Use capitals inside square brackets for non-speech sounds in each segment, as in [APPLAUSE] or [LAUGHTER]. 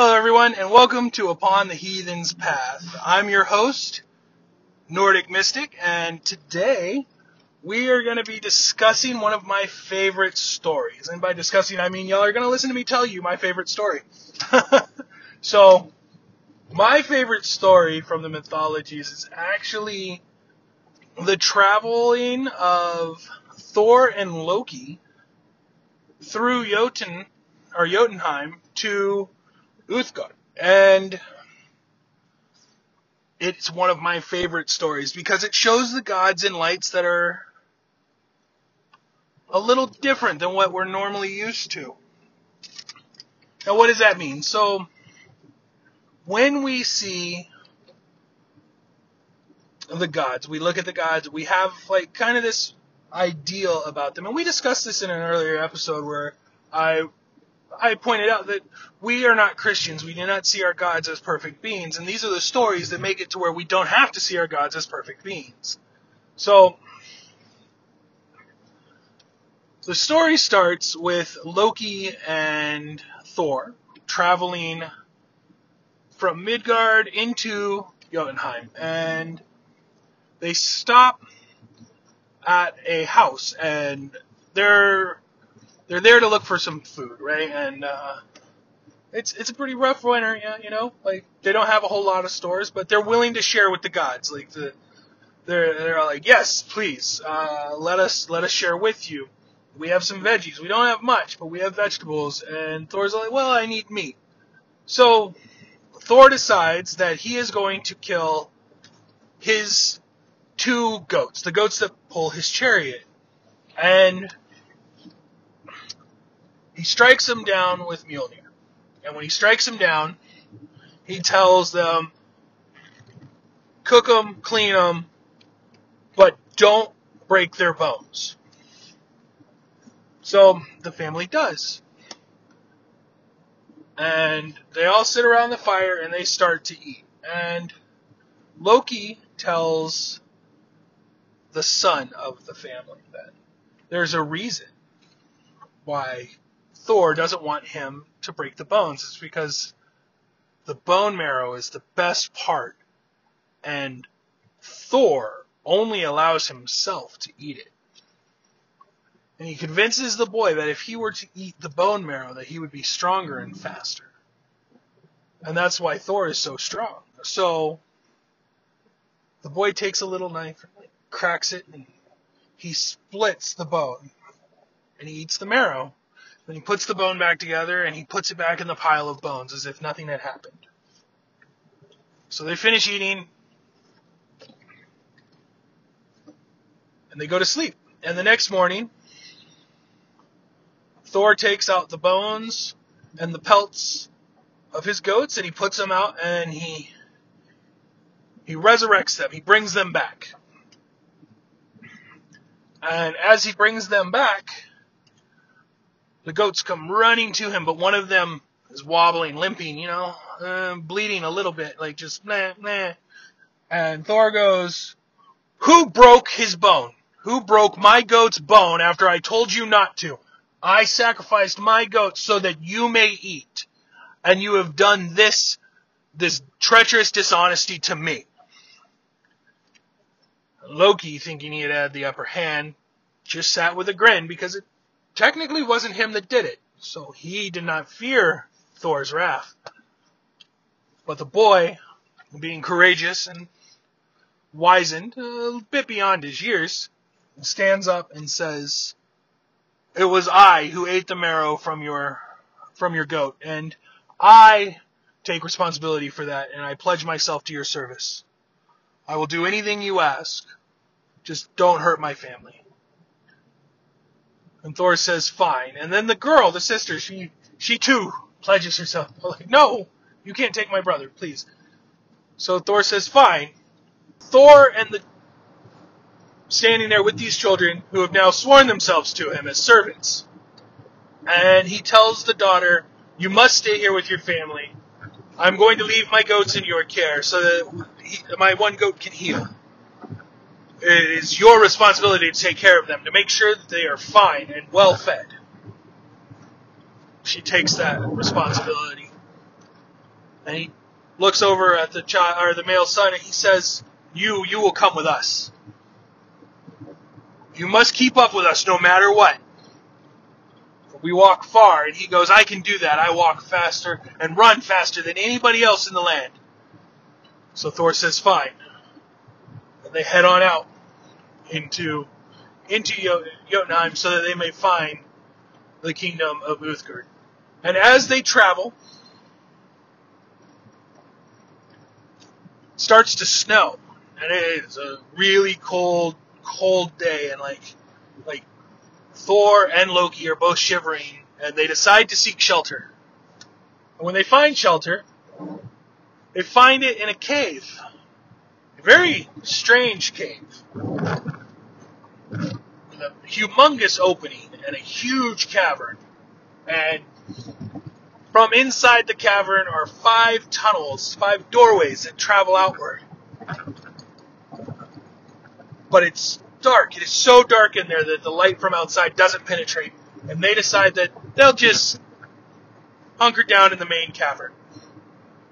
Hello, everyone, and welcome to Upon the Heathen's Path. I'm your host, Nordic Mystic, and today we are going to be discussing one of my favorite stories. And by discussing, I mean y'all are going to listen to me tell you my favorite story. [LAUGHS] so, my favorite story from the mythologies is actually the traveling of Thor and Loki through Jotun or Jotunheim to Uthgard. And it's one of my favorite stories because it shows the gods in lights that are a little different than what we're normally used to. Now, what does that mean? So, when we see the gods, we look at the gods, we have like kind of this ideal about them, and we discussed this in an earlier episode where I I pointed out that we are not Christians. We do not see our gods as perfect beings, and these are the stories that make it to where we don't have to see our gods as perfect beings. So, the story starts with Loki and Thor traveling from Midgard into Jotunheim, and they stop at a house, and they're they're there to look for some food, right? And uh, it's it's a pretty rough winter, you know. Like they don't have a whole lot of stores, but they're willing to share with the gods. Like the they're they're like, yes, please, uh, let us let us share with you. We have some veggies. We don't have much, but we have vegetables. And Thor's like, well, I need meat. So Thor decides that he is going to kill his two goats, the goats that pull his chariot. And he strikes them down with Mjolnir. And when he strikes them down, he tells them, cook them, clean them, but don't break their bones. So the family does. And they all sit around the fire and they start to eat. And Loki tells the son of the family that there's a reason why Thor doesn't want him to break the bones. It's because the bone marrow is the best part, and Thor only allows himself to eat it. And he convinces the boy that if he were to eat the bone marrow, that he would be stronger and faster. And that's why Thor is so strong. So the boy takes a little knife cracks it and he splits the bone and he eats the marrow. Then he puts the bone back together and he puts it back in the pile of bones as if nothing had happened. So they finish eating and they go to sleep. And the next morning, Thor takes out the bones and the pelts of his goats and he puts them out and he he resurrects them. He brings them back. And as he brings them back, the goats come running to him, but one of them is wobbling, limping, you know, uh, bleeding a little bit, like just nah, nah. And Thor goes, Who broke his bone? Who broke my goat's bone after I told you not to? I sacrificed my goat so that you may eat. And you have done this, this treacherous dishonesty to me. Loki, thinking he had had the upper hand, just sat with a grin because it technically wasn't him that did it, so he did not fear Thor's wrath. But the boy, being courageous and wizened, a bit beyond his years, stands up and says, It was I who ate the marrow from your from your goat, and I take responsibility for that, and I pledge myself to your service. I will do anything you ask. Just don't hurt my family. And Thor says, fine. And then the girl, the sister, she, she too pledges herself. [LAUGHS] Like, no, you can't take my brother, please. So Thor says, fine. Thor and the, standing there with these children who have now sworn themselves to him as servants. And he tells the daughter, you must stay here with your family. I'm going to leave my goats in your care so that he, my one goat can heal. It is your responsibility to take care of them, to make sure that they are fine and well fed. She takes that responsibility. and he looks over at the child or the male son, and he says, "You, you will come with us. You must keep up with us no matter what." We walk far, and he goes, I can do that. I walk faster and run faster than anybody else in the land. So Thor says, Fine. And they head on out into into Jotunheim so that they may find the kingdom of Uthgard. And as they travel, it starts to snow. And it is a really cold, cold day, and like like Thor and Loki are both shivering, and they decide to seek shelter. And when they find shelter, they find it in a cave. Very strange cave. With a humongous opening and a huge cavern. And from inside the cavern are five tunnels, five doorways that travel outward. But it's dark. It is so dark in there that the light from outside doesn't penetrate. And they decide that they'll just hunker down in the main cavern.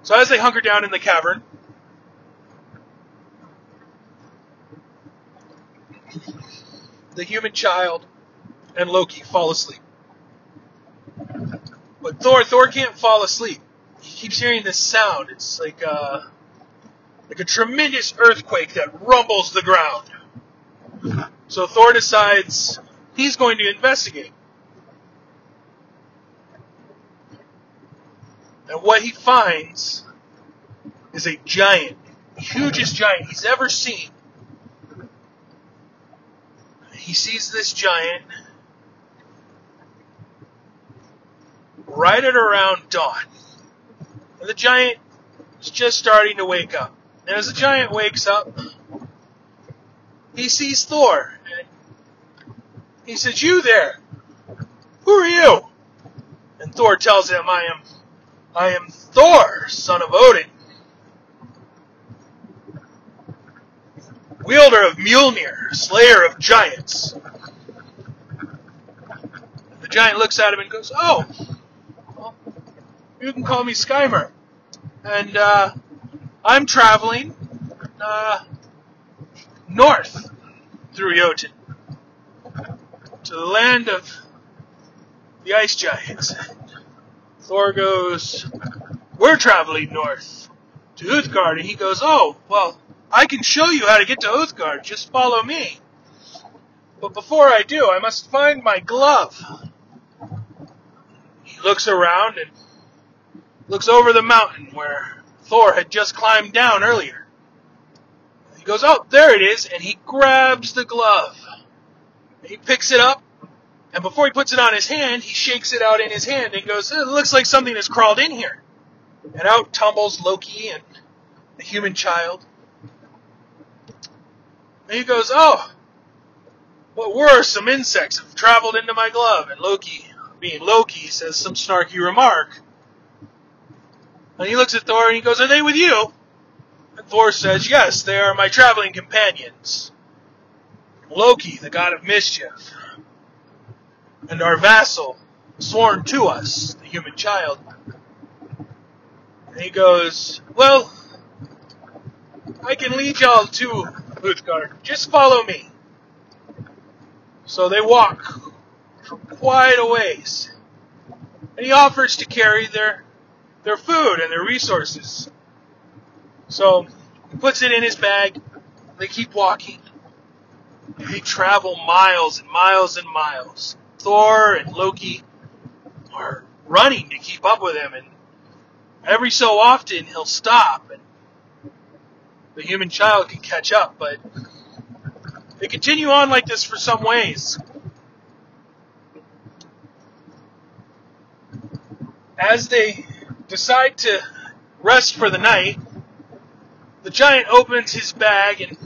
So as they hunker down in the cavern, the human child and Loki fall asleep. But Thor, Thor can't fall asleep. He keeps hearing this sound. It's like a, like a tremendous earthquake that rumbles the ground. So Thor decides he's going to investigate. And what he finds is a giant, hugest giant he's ever seen. He sees this giant right at around dawn. And the giant is just starting to wake up. And as the giant wakes up, he sees Thor. And he says, You there! Who are you? And Thor tells him, I am I am Thor, son of Odin. Wielder of Mjolnir, slayer of giants. The giant looks at him and goes, Oh, well, you can call me Skymir. And uh, I'm traveling uh, north through Jotun to the land of the ice giants. Thor goes, We're traveling north to Uthgard. And he goes, Oh, well, I can show you how to get to Uthgard. Just follow me. But before I do, I must find my glove. He looks around and looks over the mountain where Thor had just climbed down earlier He goes, oh, there it is, and he grabs the glove. He picks it up, and before he puts it on his hand, he shakes it out in his hand and goes, it looks like something has crawled in here. And out tumbles Loki and the human child. And he goes, oh, what were some insects have traveled into my glove? And Loki, being Loki, says some snarky remark. And he looks at Thor and he goes, are they with you? And Thor says, Yes, they are my traveling companions. Loki, the god of mischief, and our vassal, sworn to us, the human child. And he goes, Well, I can lead y'all to Uthgard. Just follow me. So they walk for quite a ways. And he offers to carry their their food and their resources. So he puts it in his bag. They keep walking. They travel miles and miles and miles. Thor and Loki are running to keep up with him, and every so often he'll stop, and the human child can catch up. But they continue on like this for some ways. As they decide to rest for the night, the giant opens his bag and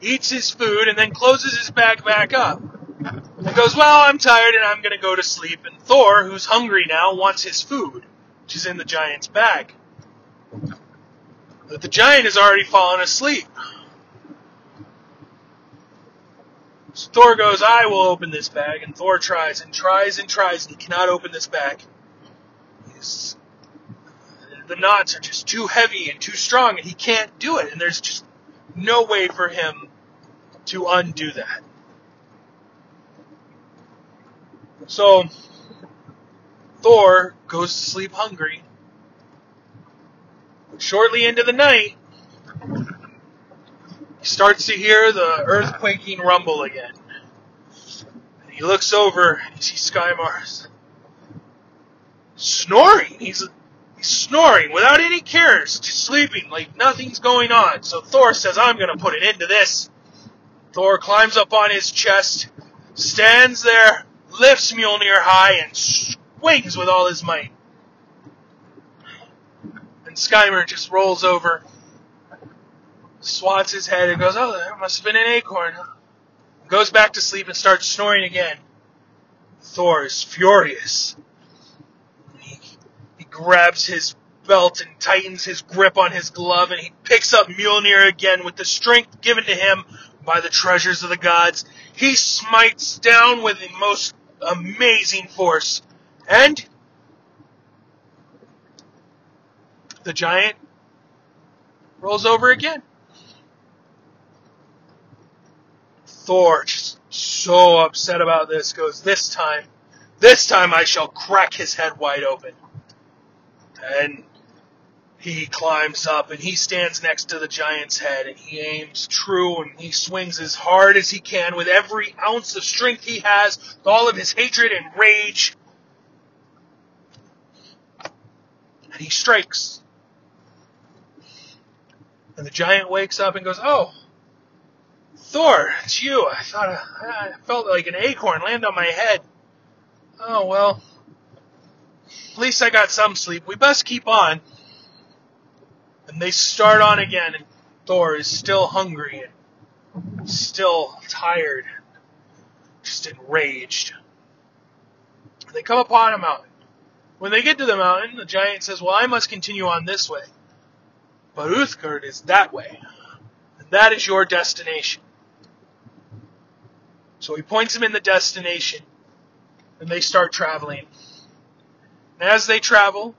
eats his food and then closes his bag back up. And goes, Well, I'm tired and I'm going to go to sleep. And Thor, who's hungry now, wants his food, which is in the giant's bag. But the giant has already fallen asleep. So Thor goes, I will open this bag. And Thor tries and tries and tries, and he cannot open this bag. He's, uh, the knots are just too heavy and too strong, and he can't do it. And there's just no way for him to undo that. So Thor goes to sleep hungry. Shortly into the night, he starts to hear the earth quaking rumble again. And he looks over and he sees Skymir's snoring. He's he's snoring without any cares, just sleeping like nothing's going on. So Thor says, "I'm going to put an end to this." Thor climbs up on his chest, stands there, lifts Mjolnir high, and swings with all his might. And Skymir just rolls over, swats his head, and goes, Oh, there must have been an acorn. Goes back to sleep and starts snoring again. Thor is furious. He, he grabs his belt and tightens his grip on his glove, and he picks up Mjolnir again with the strength given to him by the treasures of the gods. He smites down with the most amazing force. And the giant rolls over again. Thor, so upset about this, goes, This time, this time I shall crack his head wide open. And he climbs up and he stands next to the giant's head and he aims true and he swings as hard as he can with every ounce of strength he has, with all of his hatred and rage. And he strikes. And the giant wakes up and goes, Oh, Thor, it's you. I thought I felt like an acorn land on my head. Oh, well. At least I got some sleep. We best keep on. And they start on again, and Thor is still hungry and still tired, just enraged. They come upon a mountain. When they get to the mountain, the giant says, Well, I must continue on this way. But Uthgard is that way. And that is your destination. So he points him in the destination, and they start traveling. And as they travel,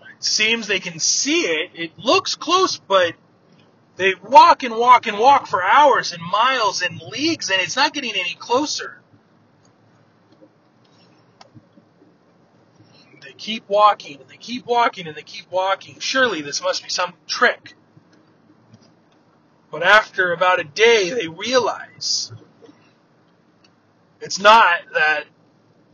it seems they can see it. It looks close, but they walk and walk and walk for hours and miles and leagues, and it's not getting any closer. Keep walking, and they keep walking, and they keep walking. Surely this must be some trick. But after about a day, they realize it's not that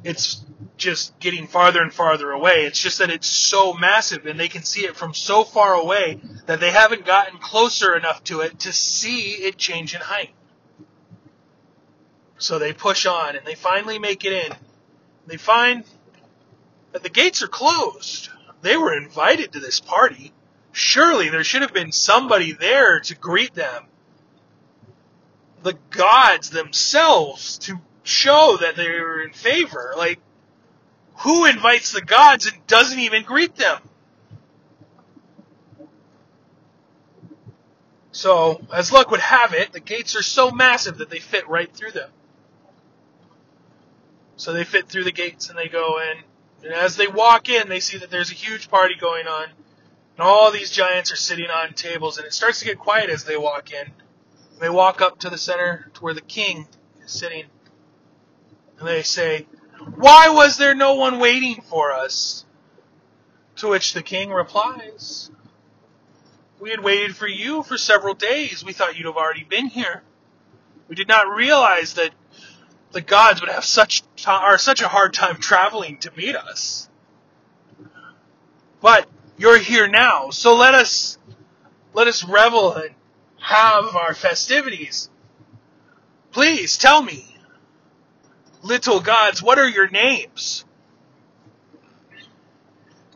it's just getting farther and farther away. It's just that it's so massive and they can see it from so far away that they haven't gotten closer enough to it to see it change in height. So they push on and they finally make it in. They find the gates are closed. They were invited to this party. Surely there should have been somebody there to greet them. The gods themselves to show that they're in favor. Like, who invites the gods and doesn't even greet them? So, as luck would have it, the gates are so massive that they fit right through them. So they fit through the gates and they go in. And as they walk in, they see that there's a huge party going on. And all these giants are sitting on tables. And it starts to get quiet as they walk in. And they walk up to the center to where the king is sitting. And they say, Why was there no one waiting for us? To which the king replies, We had waited for you for several days. We thought you'd have already been here. We did not realize that the gods would have such are such a hard time traveling to meet us. But you're here now, so let us let us revel and have our festivities. Please tell me, Little gods, what are your names?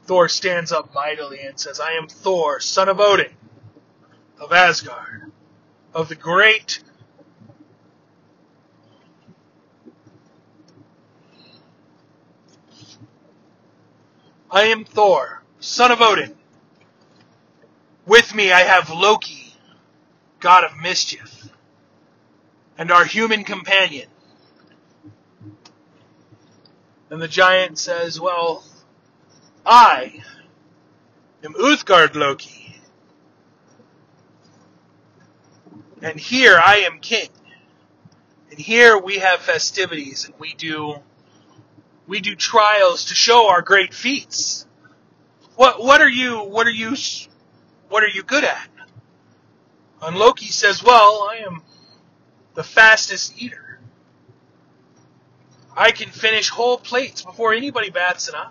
Thor stands up mightily and says, I am Thor, son of Odin, of Asgard, of the great I am Thor, son of Odin. With me I have Loki, god of mischief, and our human companion, and the giant says, Well, I am Uthgard Loki. And here I am king. And here we have festivities and we do we do trials to show our great feats. What what are you what are you what are you good at? And Loki says, "Well, I am the fastest eater. I can finish whole plates before anybody bats an eye."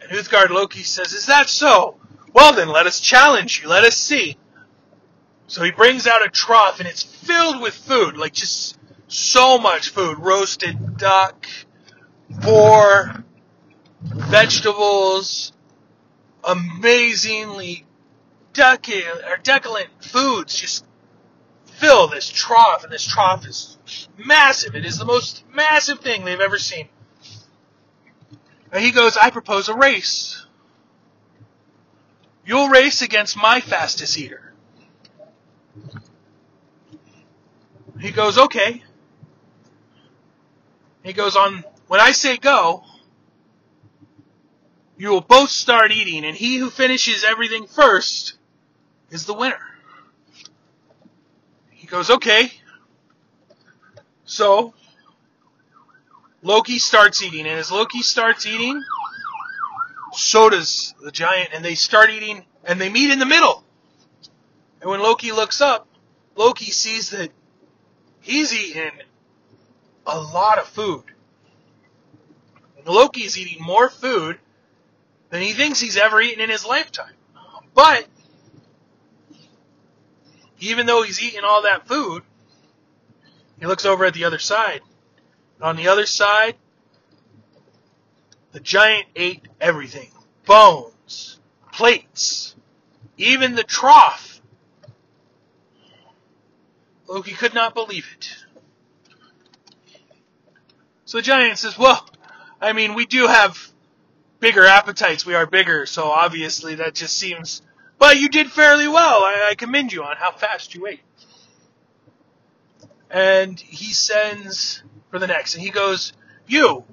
And Uthgard Loki says, "Is that so? Well then, let us challenge you. Let us see." So he brings out a trough and it's filled with food, like just so much food. Roasted duck, boar, vegetables, amazingly deculent foods just fill this trough, and this trough is massive. It is the most massive thing they've ever seen. And he goes, I propose a race. You'll race against my fastest eater. He goes, okay. He goes on, when I say go, you will both start eating, and he who finishes everything first is the winner. He goes, okay. So, Loki starts eating, and as Loki starts eating, so does the giant, and they start eating, and they meet in the middle. And when Loki looks up, Loki sees that he's eaten a lot of food. And Loki's eating more food than he thinks he's ever eaten in his lifetime. But even though he's eating all that food, he looks over at the other side. On the other side, the giant ate everything. Bones, plates, even the trough Loki could not believe it. So the giant says, well, I mean, we do have bigger appetites. We are bigger, so obviously that just seems, but you did fairly well. I, I commend you on how fast you ate. And he sends for the next, and he goes, you.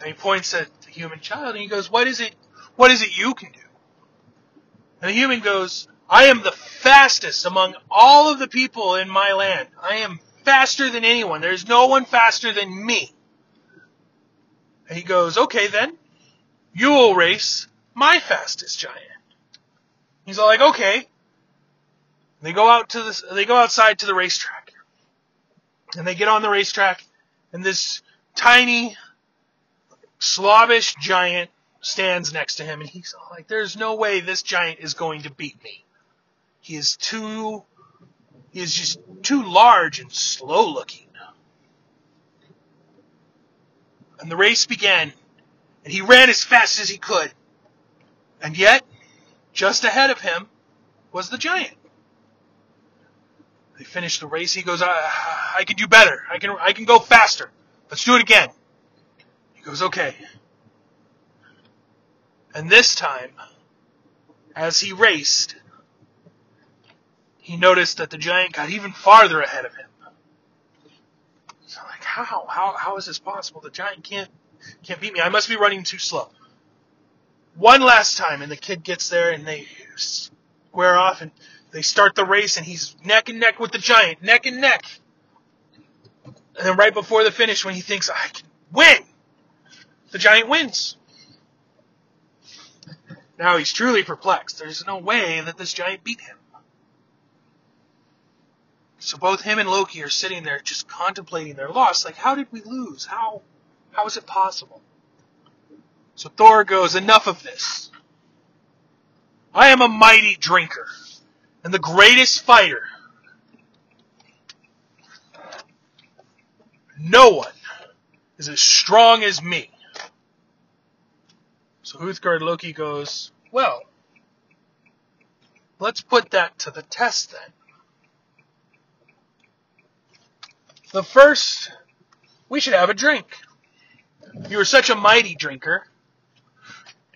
And he points at the human child, and he goes, what is it, what is it you can do? And the human goes, I am the fastest among all of the people in my land. I am faster than anyone. There's no one faster than me. And he goes, okay then, you will race my fastest giant. He's all like, okay. They go out to the, they go outside to the racetrack. And they get on the racetrack, and this tiny, slobbish giant stands next to him, and he's all like, there's no way this giant is going to beat me. He is too, he is just too large and slow looking. And the race began, and he ran as fast as he could. And yet, just ahead of him was the giant. They finished the race. He goes, I, I can do better. I can, I can go faster. Let's do it again. He goes, okay. And this time, as he raced, he noticed that the giant got even farther ahead of him. How? How, how is this possible? The giant can't, can't beat me. I must be running too slow. One last time, and the kid gets there, and they square off, and they start the race, and he's neck and neck with the giant, neck and neck. And then right before the finish, when he thinks, I can win, the giant wins. Now he's truly perplexed. There's no way that this giant beat him. So both him and Loki are sitting there just contemplating their loss. Like, how did we lose? How, how is it possible? So Thor goes, enough of this. I am a mighty drinker and the greatest fighter. No one is as strong as me. So Uthgard Loki goes, well, let's put that to the test then. The first, we should have a drink. You are such a mighty drinker.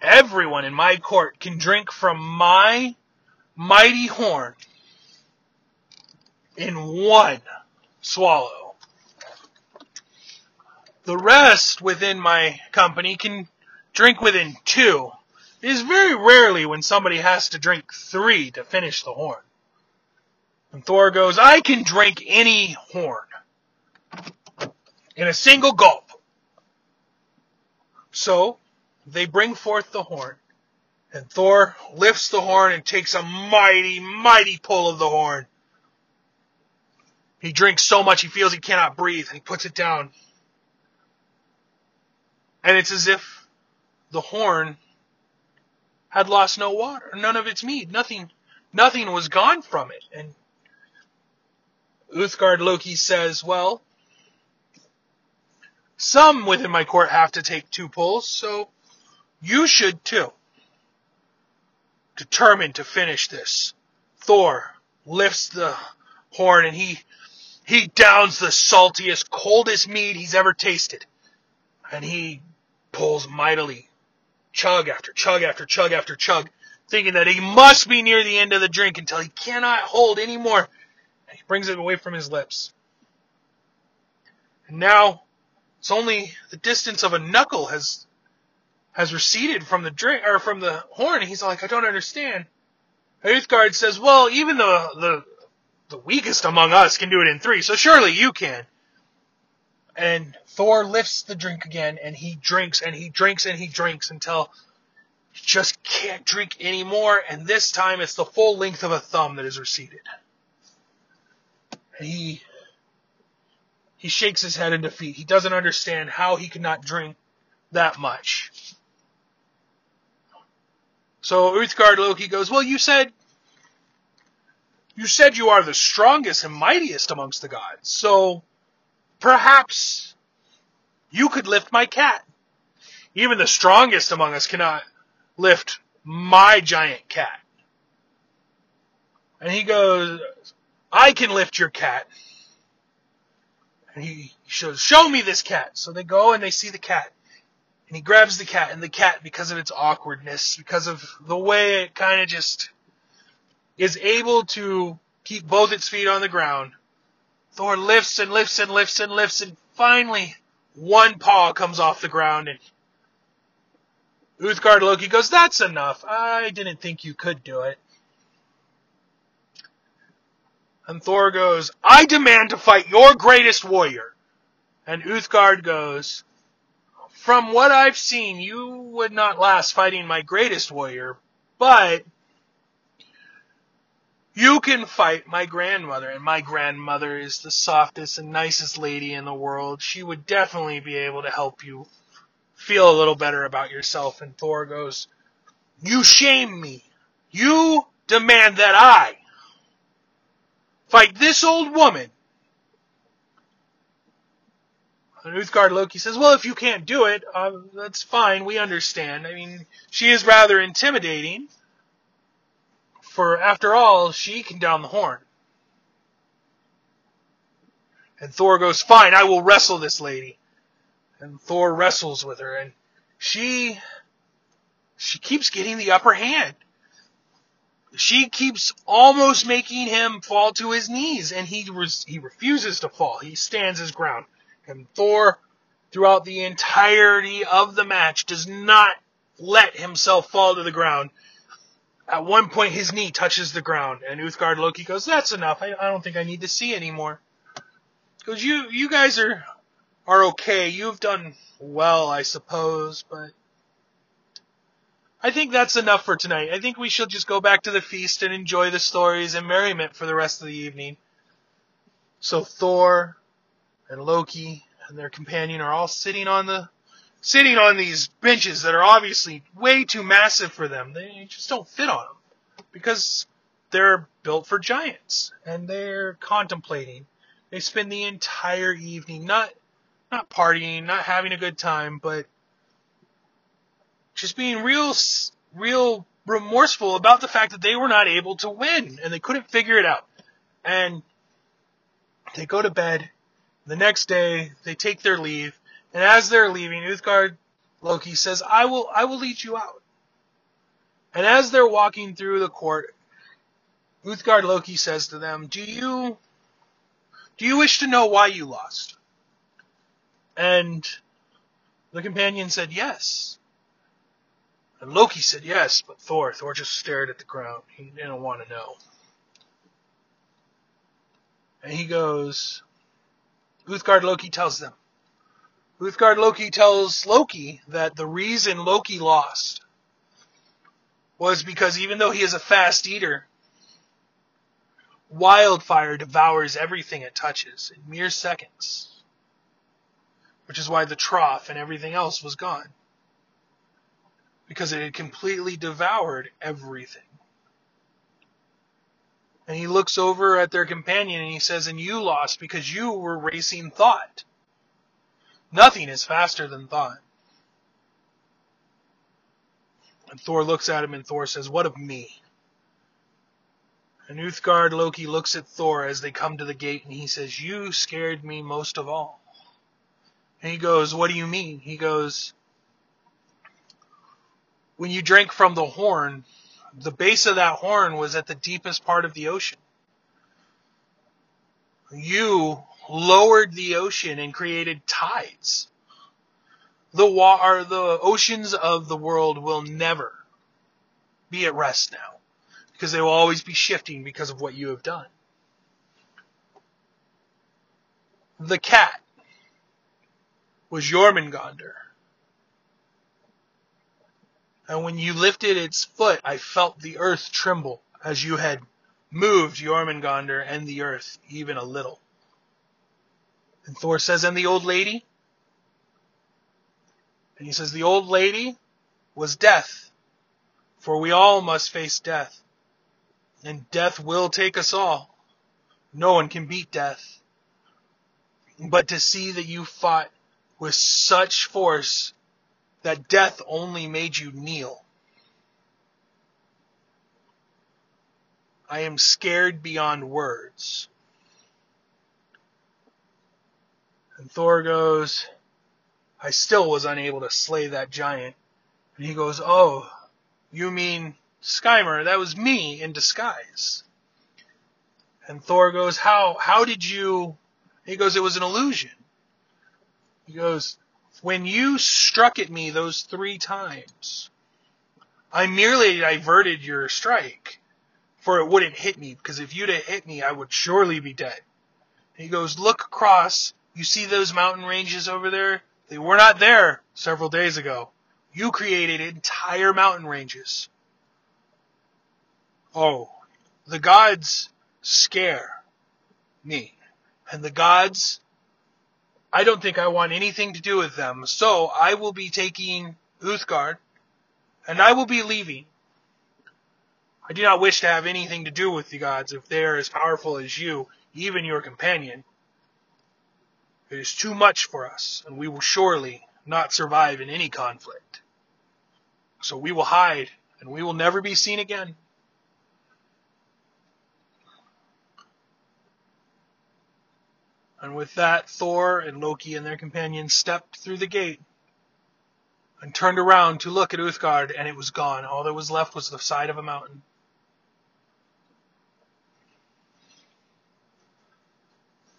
Everyone in my court can drink from my mighty horn in one swallow. The rest within my company can drink within two. It is very rarely when somebody has to drink three to finish the horn. And Thor goes, I can drink any horn in a single gulp. So they bring forth the horn, and Thor lifts the horn and takes a mighty, mighty pull of the horn. He drinks so much he feels he cannot breathe, and he puts it down. And it's as if the horn had lost no water, none of its mead, nothing, nothing was gone from it. And Uthgard Loki says, well, some within my court have to take two pulls, so you should too. Determined to finish this, Thor lifts the horn and he he downs the saltiest, coldest mead he's ever tasted. And he pulls mightily, chug after chug after chug after chug, thinking that he must be near the end of the drink until he cannot hold any more. He brings it away from his lips. And now it's only the distance of a knuckle has has receded from the drink or from the horn. He's like, I don't understand. Uthgard says, Well, even the the the weakest among us can do it in three, so surely you can. And Thor lifts the drink again, and he drinks and he drinks and he drinks until he just can't drink anymore. And this time, it's the full length of a thumb that is receded. And he he shakes his head in defeat. He doesn't understand how he could not drink that much. So Uthgard Loki goes, Well, you said you said you are the strongest and mightiest amongst the gods, so perhaps you could lift my cat. Even the strongest among us cannot lift my giant cat. And he goes, I can lift your cat. And he shows, show me this cat. So they go and they see the cat. And he grabs the cat, and the cat, because of its awkwardness, because of the way it kind of just is able to keep both its feet on the ground, Thor lifts and lifts and lifts and lifts, and finally one paw comes off the ground, and Uthgard Loki goes, That's enough. I didn't think you could do it. And Thor goes, I demand to fight your greatest warrior. And Uthgard goes, From what I've seen, you would not last fighting my greatest warrior, but you can fight my grandmother, and my grandmother is the softest and nicest lady in the world. She would definitely be able to help you feel a little better about yourself. And Thor goes, You shame me. You demand that I fight this old woman. And Uthgard Loki says, Well, if you can't do it, uh, that's fine. We understand. I mean, she is rather intimidating. For after all, she can down the horn. And Thor goes, Fine, I will wrestle this lady. And Thor wrestles with her, and she she keeps getting the upper hand she keeps almost making him fall to his knees, and he res- he refuses to fall. He stands his ground, and Thor, throughout the entirety of the match, does not let himself fall to the ground. At one point, his knee touches the ground, and Uthgard Loki goes, "That's enough. I, I don't think I need to see anymore." Because you you guys are are okay. You've done well, I suppose, but I think that's enough for tonight. I think we should just go back to the feast and enjoy the stories and merriment for the rest of the evening. So Thor and Loki and their companion are all sitting on the sitting on these benches that are obviously way too massive for them. They just don't fit on them because they're built for giants and they're contemplating. They spend the entire evening not not partying, not having a good time, but just being real, real remorseful about the fact that they were not able to win and they couldn't figure it out. And they go to bed. The next day, they take their leave, and as they're leaving, Uthgard Loki says, "I will, I will lead you out." And as they're walking through the court, Uthgard Loki says to them, "Do you, do you wish to know why you lost?" And the companion said, "Yes." And Loki said yes, but Thor, Thor just stared at the ground. He didn't want to know. And he goes, Uthgard Loki tells them. Uthgard Loki tells Loki that the reason Loki lost was because even though he is a fast eater, wildfire devours everything it touches in mere seconds. Which is why the trough and everything else was gone. Because it had completely devoured everything. And he looks over at their companion and he says, And you lost because you were racing thought. Nothing is faster than thought. And Thor looks at him and Thor says, What of me? And Uthgard Loki looks at Thor as they come to the gate and he says, You scared me most of all. And he goes, What do you mean? He goes, When you drank from the horn, the base of that horn was at the deepest part of the ocean. You lowered the ocean and created tides. The wa- the oceans of the world will never be at rest now because they will always be shifting because of what you have done. The cat was Jormungandr. And when you lifted its foot, I felt the earth tremble as you had moved Jormungandr and the earth even a little. And Thor says, and the old lady? And he says, the old lady was death, for we all must face death. And death will take us all. No one can beat death. But to see that you fought with such force that death only made you kneel. I am scared beyond words. And Thor goes, I still was unable to slay that giant. And he goes, Oh, you mean Skymir? That was me in disguise. And Thor goes, How, how did you? He goes, It was an illusion. He goes, When you struck at me those three times, I merely diverted your strike, for it wouldn't hit me, because if you'd have hit me, I would surely be dead. He goes, Look across. You see those mountain ranges over there? They were not there several days ago. You created entire mountain ranges. Oh, the gods scare me. And the gods I don't think I want anything to do with them. So I will be taking Uthgard, and I will be leaving. I do not wish to have anything to do with the gods if they are as powerful as you, even your companion. It is too much for us, and we will surely not survive in any conflict. So we will hide, and we will never be seen again. And with that, Thor and Loki and their companions stepped through the gate and turned around to look at Uthgard, and it was gone. All that was left was the side of a mountain.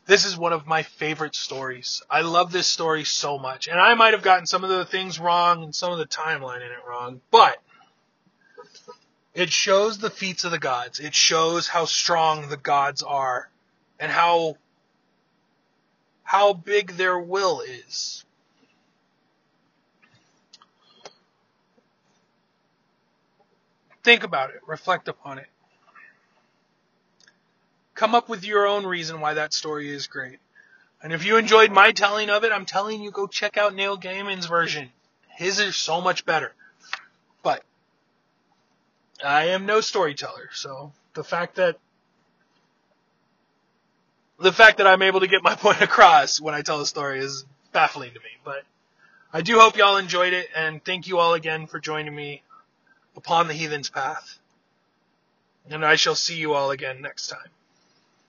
This is one of my favorite stories. I love this story so much. And I might have gotten some of the things wrong and some of the timeline in it wrong, but it shows the feats of the gods. It shows how strong the gods are and how how big their will is. Think about it, reflect upon it. Come up with your own reason why that story is great. And if you enjoyed my telling of it, I'm telling you go check out Neil Gaiman's version. His is so much better. But I am no storyteller, so the fact that the fact that I'm able to get my [LAUGHS] point across when I tell a story is baffling to me. But I do hope y'all enjoyed it, and thank you all again for joining me upon the Heathen's Path. And I shall see you all again next time.